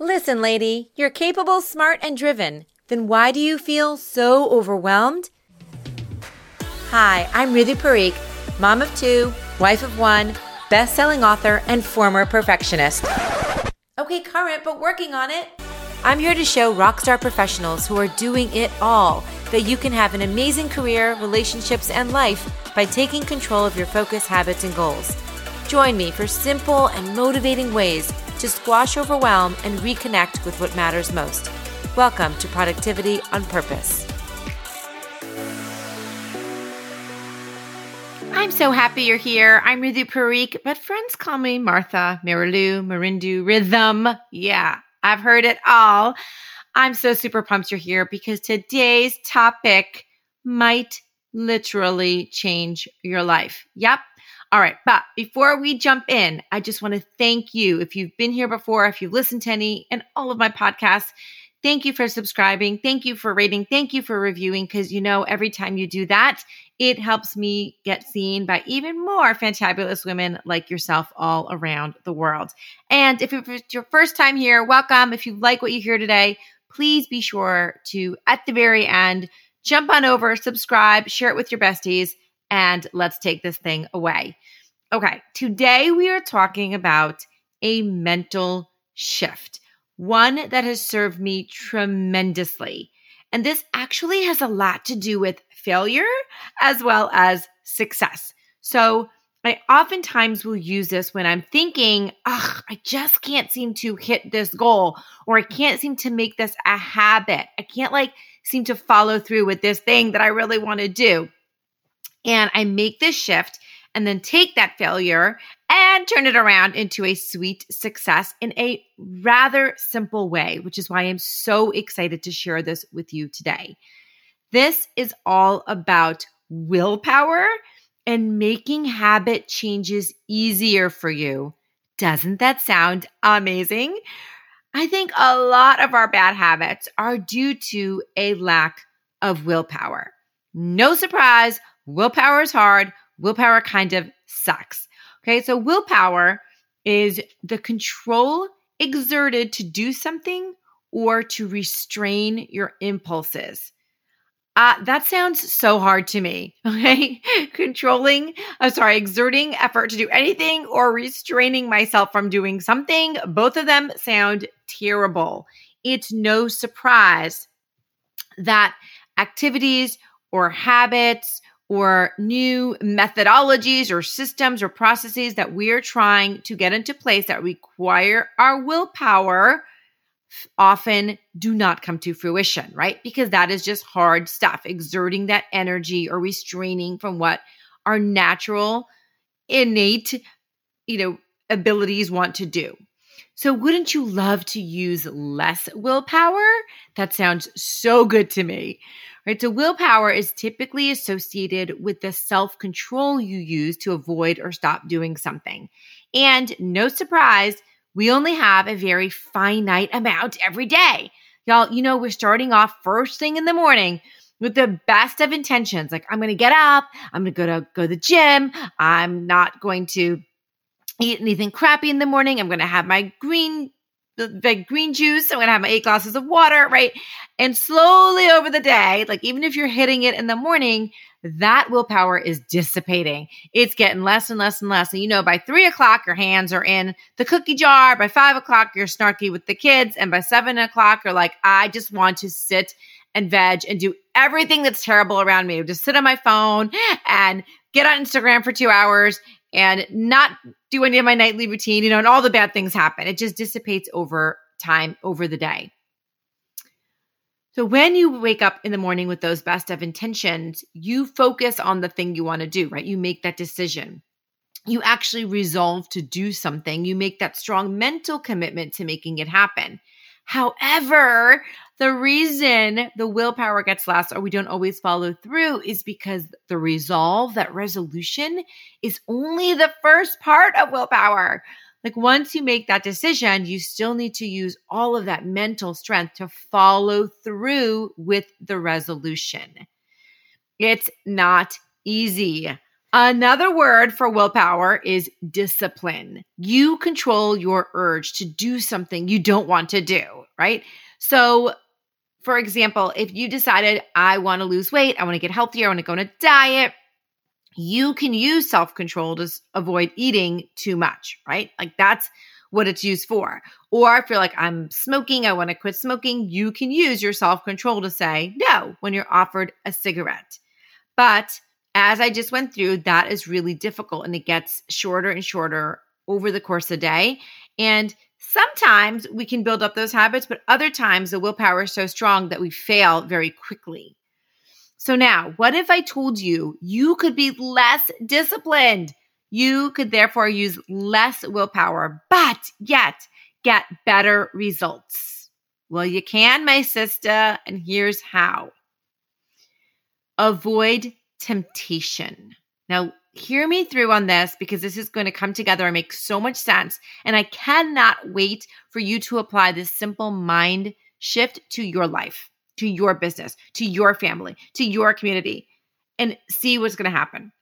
Listen, lady, you're capable, smart, and driven. Then why do you feel so overwhelmed? Hi, I'm Ritu Parikh, mom of two, wife of one, best selling author, and former perfectionist. Okay, current, but working on it. I'm here to show rockstar professionals who are doing it all that you can have an amazing career, relationships, and life by taking control of your focus, habits, and goals. Join me for simple and motivating ways to squash overwhelm and reconnect with what matters most. Welcome to Productivity on Purpose. I'm so happy you're here. I'm Ritu Parikh, but friends call me Martha, Marilu, Marindu, Rhythm. Yeah, I've heard it all. I'm so super pumped you're here because today's topic might literally change your life. Yep. All right. But before we jump in, I just want to thank you. If you've been here before, if you've listened to any and all of my podcasts, thank you for subscribing. Thank you for rating. Thank you for reviewing. Cause you know, every time you do that, it helps me get seen by even more fantabulous women like yourself all around the world. And if it's your first time here, welcome. If you like what you hear today, please be sure to, at the very end, jump on over, subscribe, share it with your besties, and let's take this thing away. Okay, today we are talking about a mental shift, one that has served me tremendously. And this actually has a lot to do with failure as well as success. So, I oftentimes will use this when I'm thinking, ugh, I just can't seem to hit this goal, or I can't seem to make this a habit. I can't like seem to follow through with this thing that I really want to do. And I make this shift and then take that failure and turn it around into a sweet success in a rather simple way, which is why I'm so excited to share this with you today. This is all about willpower and making habit changes easier for you. Doesn't that sound amazing? I think a lot of our bad habits are due to a lack of willpower. No surprise, willpower is hard. Willpower kind of sucks. Okay, so willpower is the control exerted to do something or to restrain your impulses. Uh, that sounds so hard to me. Okay. Controlling, I'm uh, sorry, exerting effort to do anything or restraining myself from doing something. Both of them sound terrible. It's no surprise that activities or habits or new methodologies or systems or processes that we are trying to get into place that require our willpower often do not come to fruition, right? Because that is just hard stuff, exerting that energy or restraining from what our natural, innate, you know, abilities want to do. So, wouldn't you love to use less willpower? That sounds so good to me. Right? So, willpower is typically associated with the self control you use to avoid or stop doing something. And no surprise, we only have a very finite amount every day. Y'all, you know, we're starting off first thing in the morning with the best of intentions. Like, I'm going to get up. I'm going to go to go to the gym. I'm not going to eat anything crappy in the morning. I'm going to have my green the, green juice. I'm going to have my eight glasses of water, right? And slowly over the day, like even if you're hitting it in the morning, that willpower is dissipating. It's getting less and less and less. And you know, by three o'clock, your hands are in the cookie jar. By five o'clock, you're snarky with the kids. And by seven o'clock, you're like, I just want to sit and veg and do everything that's terrible around me. Just sit on my phone and get on Instagram for two hours and not do any of my nightly routine, you know, and all the bad things happen. It just dissipates over time, over the day. So when you wake up in the morning with those best of intentions, you focus on the thing you want to do, right? You make that decision. You actually resolve to do something. You make that strong mental commitment to making it happen. However, the reason the willpower gets less or we don't always follow through is because the resolve, that resolution, is only the first part of willpower. Like once you make that decision, you still need to use all of that mental strength to follow through with the resolution. It's not easy. Another word for willpower is discipline. You control your urge to do something you don't want to do, right? So, for example, if you decided, I want to lose weight, I want to get healthier, I want to go on a diet, you can use self control to avoid eating too much, right? Like that's what it's used for. Or if you're like, I'm smoking, I want to quit smoking, you can use your self control to say no when you're offered a cigarette. But as I just went through, that is really difficult and it gets shorter and shorter over the course of the day. And sometimes we can build up those habits, but other times the willpower is so strong that we fail very quickly. So now, what if I told you you could be less disciplined? You could therefore use less willpower, but yet get better results. Well, you can, my sister, and here's how. Avoid temptation. Now, hear me through on this because this is going to come together and make so much sense. And I cannot wait for you to apply this simple mind shift to your life, to your business, to your family, to your community, and see what's going to happen.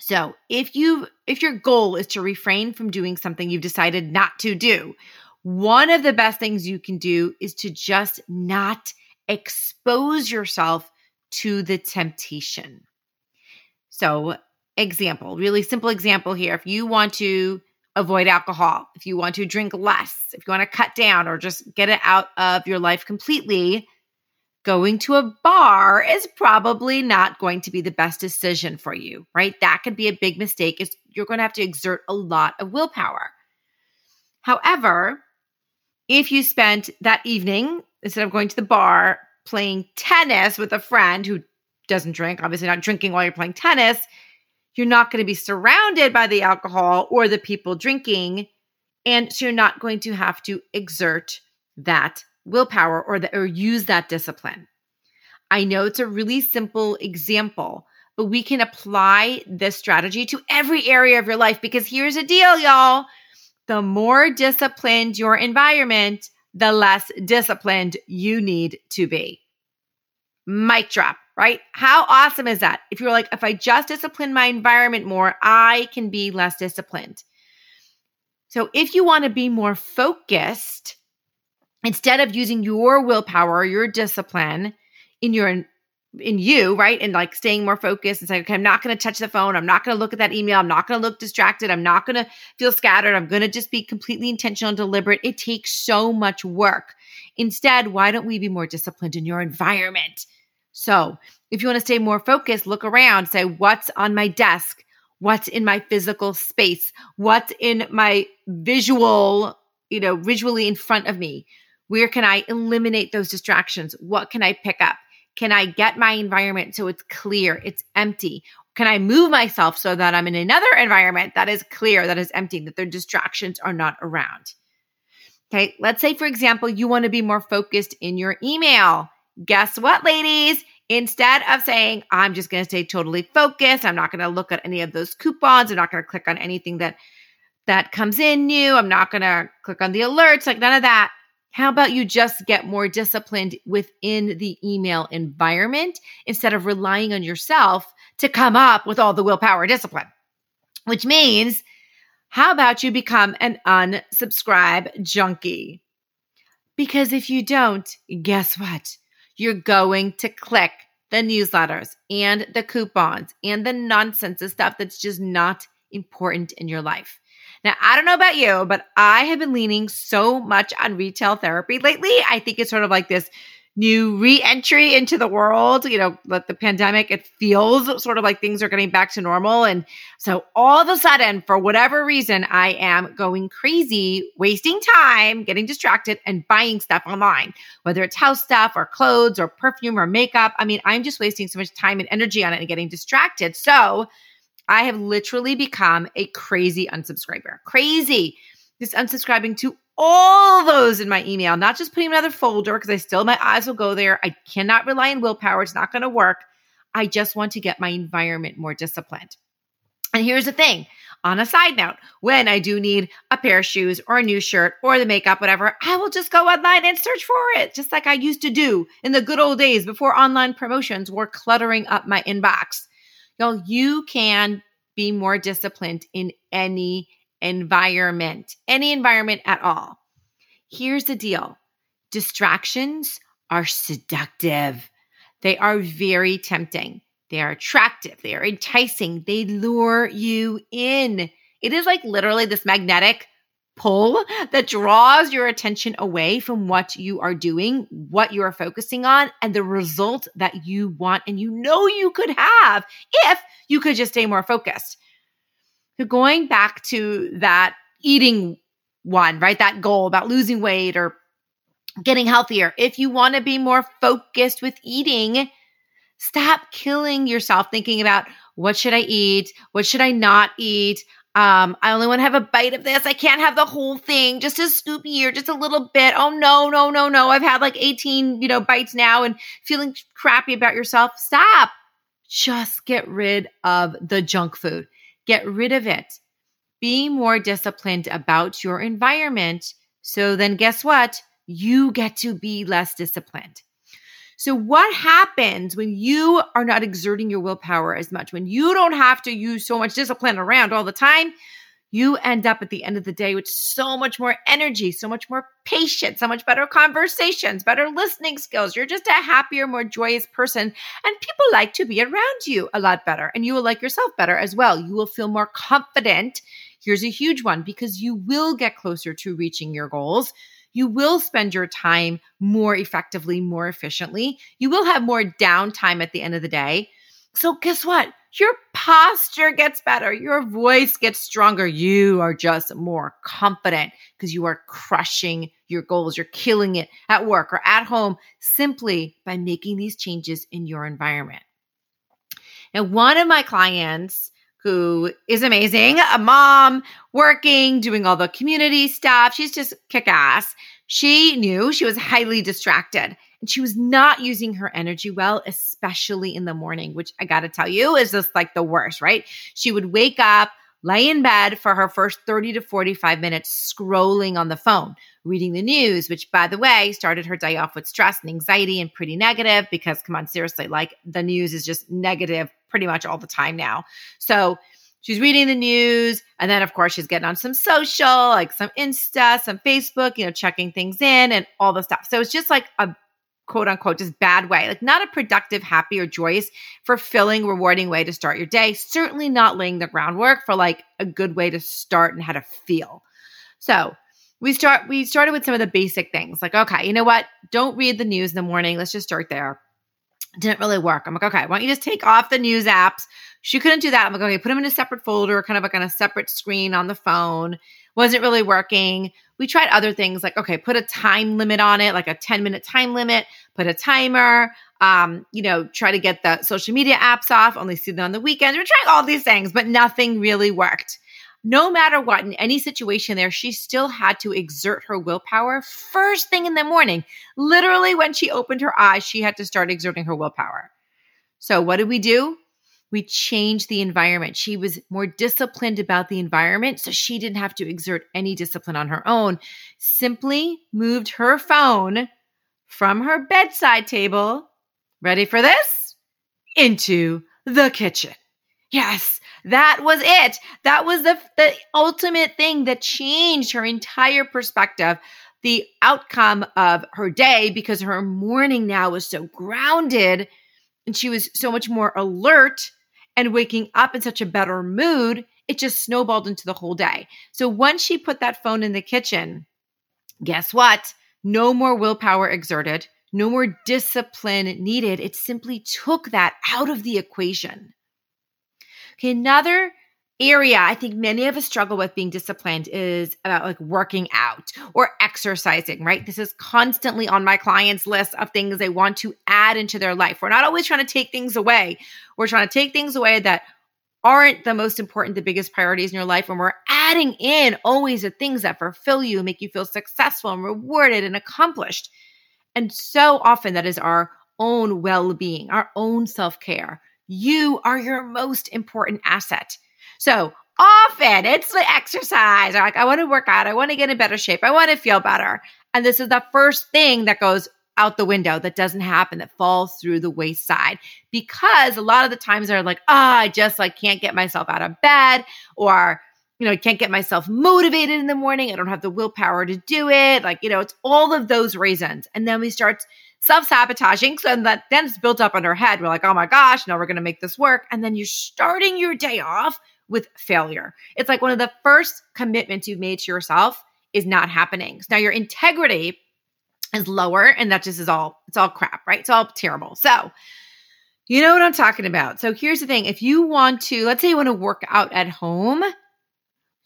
So, if you if your goal is to refrain from doing something you've decided not to do, one of the best things you can do is to just not expose yourself to the temptation. So, example, really simple example here. If you want to avoid alcohol, if you want to drink less, if you want to cut down or just get it out of your life completely, going to a bar is probably not going to be the best decision for you, right? That could be a big mistake. It's, you're going to have to exert a lot of willpower. However, if you spent that evening, instead of going to the bar, playing tennis with a friend who doesn't drink, obviously not drinking while you're playing tennis, you're not going to be surrounded by the alcohol or the people drinking. And so you're not going to have to exert that willpower or, the, or use that discipline. I know it's a really simple example, but we can apply this strategy to every area of your life because here's a deal, y'all. The more disciplined your environment, the less disciplined you need to be. Mic drop, right? How awesome is that? If you're like, if I just discipline my environment more, I can be less disciplined. So if you want to be more focused, instead of using your willpower, your discipline in your in you, right? And like staying more focused and saying, okay, I'm not going to touch the phone. I'm not going to look at that email. I'm not going to look distracted. I'm not going to feel scattered. I'm going to just be completely intentional and deliberate. It takes so much work. Instead, why don't we be more disciplined in your environment? So, if you want to stay more focused, look around, say, what's on my desk? What's in my physical space? What's in my visual, you know, visually in front of me? Where can I eliminate those distractions? What can I pick up? Can I get my environment so it's clear, it's empty? Can I move myself so that I'm in another environment that is clear, that is empty, that the distractions are not around? Okay, let's say, for example, you want to be more focused in your email. Guess what, ladies? Instead of saying, I'm just going to stay totally focused, I'm not going to look at any of those coupons, I'm not going to click on anything that that comes in new, I'm not going to click on the alerts, like none of that. How about you just get more disciplined within the email environment instead of relying on yourself to come up with all the willpower discipline? Which means, how about you become an unsubscribe junkie? Because if you don't, guess what? You're going to click the newsletters and the coupons and the nonsense, the stuff that's just not important in your life. Now, I don't know about you, but I have been leaning so much on retail therapy lately. I think it's sort of like this new re-entry into the world you know like the pandemic it feels sort of like things are getting back to normal and so all of a sudden for whatever reason i am going crazy wasting time getting distracted and buying stuff online whether it's house stuff or clothes or perfume or makeup i mean i'm just wasting so much time and energy on it and getting distracted so I have literally become a crazy unsubscriber. Crazy. Just unsubscribing to all those in my email, not just putting another folder because I still, my eyes will go there. I cannot rely on willpower. It's not going to work. I just want to get my environment more disciplined. And here's the thing on a side note, when I do need a pair of shoes or a new shirt or the makeup, whatever, I will just go online and search for it, just like I used to do in the good old days before online promotions were cluttering up my inbox. Y'all, you can be more disciplined in any environment, any environment at all. Here's the deal distractions are seductive, they are very tempting, they are attractive, they are enticing, they lure you in. It is like literally this magnetic pull that draws your attention away from what you are doing, what you are focusing on, and the result that you want and you know you could have if you could just stay more focused. So, going back to that eating one, right? That goal about losing weight or getting healthier. If you want to be more focused with eating, stop killing yourself thinking about what should I eat? What should I not eat? Um, I only want to have a bite of this. I can't have the whole thing, just a scoop here, just a little bit. Oh no, no, no, no. I've had like 18, you know, bites now and feeling crappy about yourself. Stop. Just get rid of the junk food. Get rid of it. Be more disciplined about your environment. So then guess what? You get to be less disciplined. So, what happens when you are not exerting your willpower as much, when you don't have to use so much discipline around all the time? You end up at the end of the day with so much more energy, so much more patience, so much better conversations, better listening skills. You're just a happier, more joyous person. And people like to be around you a lot better. And you will like yourself better as well. You will feel more confident. Here's a huge one because you will get closer to reaching your goals you will spend your time more effectively, more efficiently. You will have more downtime at the end of the day. So, guess what? Your posture gets better, your voice gets stronger. You are just more confident because you are crushing your goals. You're killing it at work or at home simply by making these changes in your environment. And one of my clients, who is amazing, a mom, working, doing all the community stuff. She's just kick ass. She knew she was highly distracted and she was not using her energy well, especially in the morning, which I got to tell you is just like the worst, right? She would wake up, lay in bed for her first 30 to 45 minutes scrolling on the phone, reading the news, which by the way, started her day off with stress and anxiety and pretty negative because come on, seriously, like the news is just negative pretty much all the time now. So she's reading the news. And then, of course, she's getting on some social, like some Insta, some Facebook, you know, checking things in and all the stuff. So it's just like a quote unquote, just bad way, like not a productive, happy, or joyous, fulfilling, rewarding way to start your day. Certainly not laying the groundwork for like a good way to start and how to feel. So, we start we started with some of the basic things like okay you know what don't read the news in the morning let's just start there didn't really work. I'm like, okay, why don't you just take off the news apps? She couldn't do that. I'm like, okay, put them in a separate folder, kind of like on a separate screen on the phone. Wasn't really working. We tried other things like, okay, put a time limit on it, like a 10 minute time limit, put a timer, um, you know, try to get the social media apps off, only see them on the weekends. We're trying all these things, but nothing really worked no matter what, in any situation there, she still had to exert her willpower first thing in the morning. Literally, when she opened her eyes, she had to start exerting her willpower. So, what did we do? We changed the environment. She was more disciplined about the environment, so she didn't have to exert any discipline on her own. Simply moved her phone from her bedside table, ready for this, into the kitchen. Yes, that was it. That was the, the ultimate thing that changed her entire perspective, the outcome of her day, because her morning now was so grounded and she was so much more alert and waking up in such a better mood. It just snowballed into the whole day. So once she put that phone in the kitchen, guess what? No more willpower exerted, no more discipline needed. It simply took that out of the equation. Okay, another area I think many of us struggle with being disciplined is about like working out or exercising, right? This is constantly on my clients' list of things they want to add into their life. We're not always trying to take things away. We're trying to take things away that aren't the most important, the biggest priorities in your life. And we're adding in always the things that fulfill you, make you feel successful and rewarded and accomplished. And so often that is our own well being, our own self care. You are your most important asset. So often it's the exercise. Or like, I want to work out. I want to get in better shape. I want to feel better. And this is the first thing that goes out the window that doesn't happen, that falls through the wayside. Because a lot of the times they're like, oh, I just like can't get myself out of bed or you know, I can't get myself motivated in the morning. I don't have the willpower to do it. Like, you know, it's all of those reasons. And then we start self sabotaging. So that then it's built up in our head. We're like, oh my gosh, now we're going to make this work. And then you're starting your day off with failure. It's like one of the first commitments you've made to yourself is not happening. So now your integrity is lower and that just is all, it's all crap, right? It's all terrible. So, you know what I'm talking about. So here's the thing. If you want to, let's say you want to work out at home,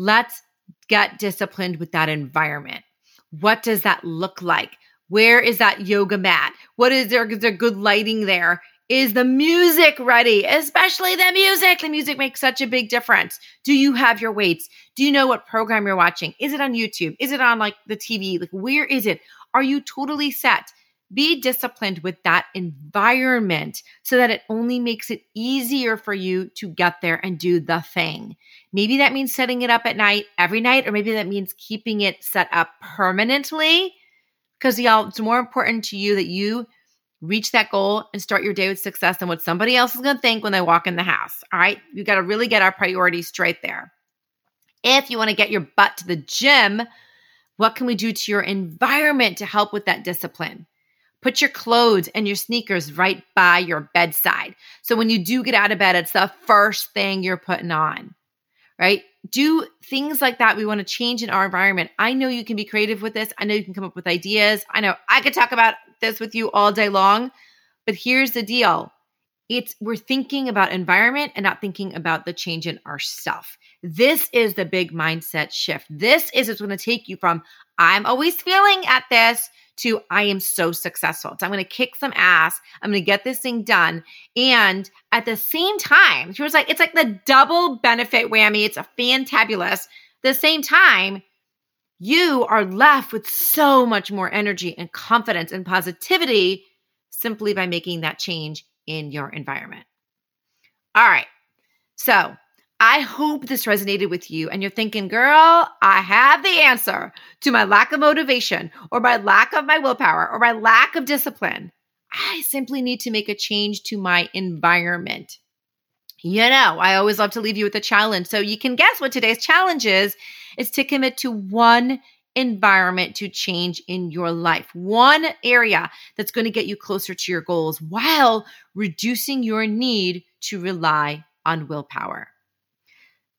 let's get disciplined with that environment. What does that look like? Where is that yoga mat? What is there? Is there good lighting there? Is the music ready? Especially the music. The music makes such a big difference. Do you have your weights? Do you know what program you're watching? Is it on YouTube? Is it on like the TV? Like, where is it? Are you totally set? Be disciplined with that environment so that it only makes it easier for you to get there and do the thing. Maybe that means setting it up at night every night, or maybe that means keeping it set up permanently. Because, y'all, it's more important to you that you reach that goal and start your day with success than what somebody else is going to think when they walk in the house. All right. You got to really get our priorities straight there. If you want to get your butt to the gym, what can we do to your environment to help with that discipline? Put your clothes and your sneakers right by your bedside. So when you do get out of bed, it's the first thing you're putting on, right? Do things like that. We want to change in our environment. I know you can be creative with this. I know you can come up with ideas. I know I could talk about this with you all day long, but here's the deal. It's we're thinking about environment and not thinking about the change in ourself. This is the big mindset shift. This is what's going to take you from I'm always feeling at this to I am so successful. So I'm going to kick some ass. I'm going to get this thing done. And at the same time, she was like, it's like the double benefit whammy. It's a fantabulous. The same time, you are left with so much more energy and confidence and positivity simply by making that change in your environment. All right. So I hope this resonated with you and you're thinking, girl, I have the answer to my lack of motivation or my lack of my willpower or my lack of discipline. I simply need to make a change to my environment. You know, I always love to leave you with a challenge. So you can guess what today's challenge is, is to commit to one environment to change in your life. One area that's going to get you closer to your goals while reducing your need to rely on willpower.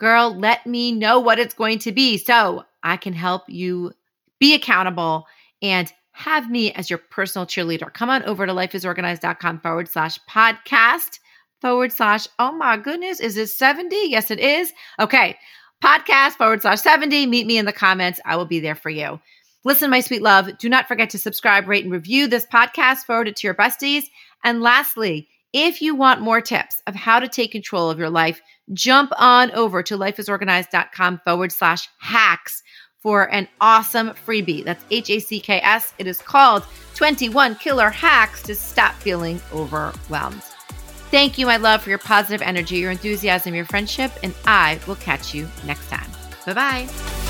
Girl, let me know what it's going to be so I can help you be accountable and have me as your personal cheerleader. Come on over to lifeisorganized.com forward slash podcast forward slash, oh my goodness, is it 70? Yes, it is. Okay. Podcast forward slash 70. Meet me in the comments. I will be there for you. Listen, my sweet love, do not forget to subscribe, rate, and review this podcast. Forward it to your besties. And lastly, if you want more tips of how to take control of your life, jump on over to lifeisorganized.com forward slash hacks for an awesome freebie. That's H A C K S. It is called 21 Killer Hacks to Stop Feeling Overwhelmed. Thank you, my love, for your positive energy, your enthusiasm, your friendship, and I will catch you next time. Bye bye.